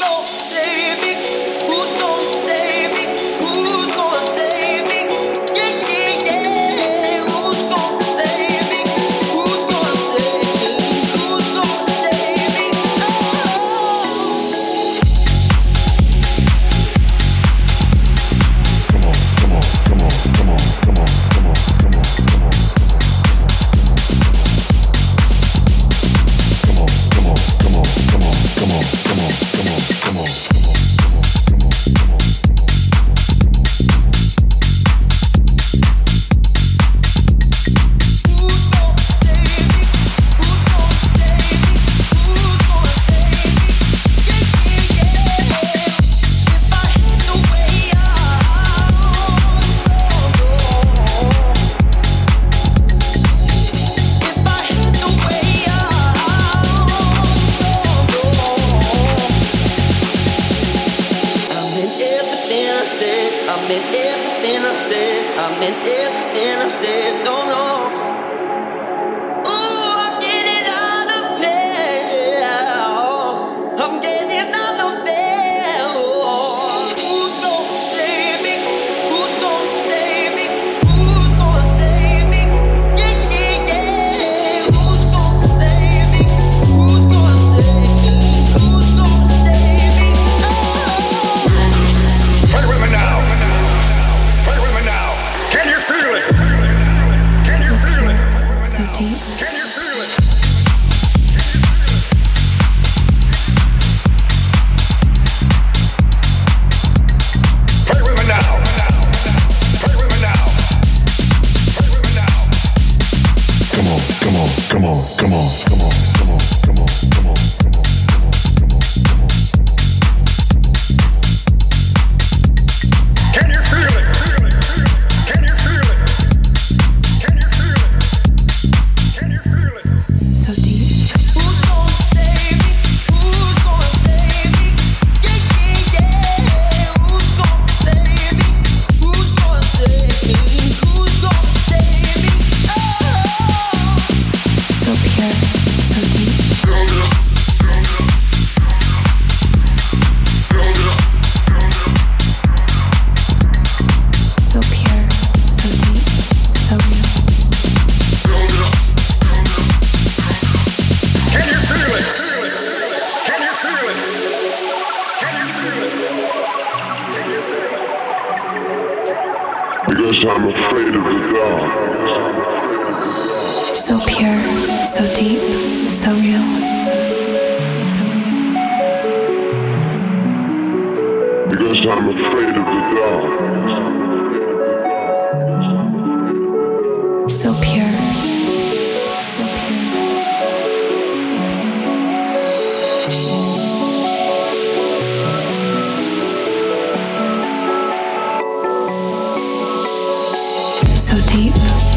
no, baby. said, I meant everything I said, I meant everything I said, Don't know. come on, come on. because I'm afraid of the dark. So pure, so deep, so real. Because I'm afraid of the dark. So pure. so deep.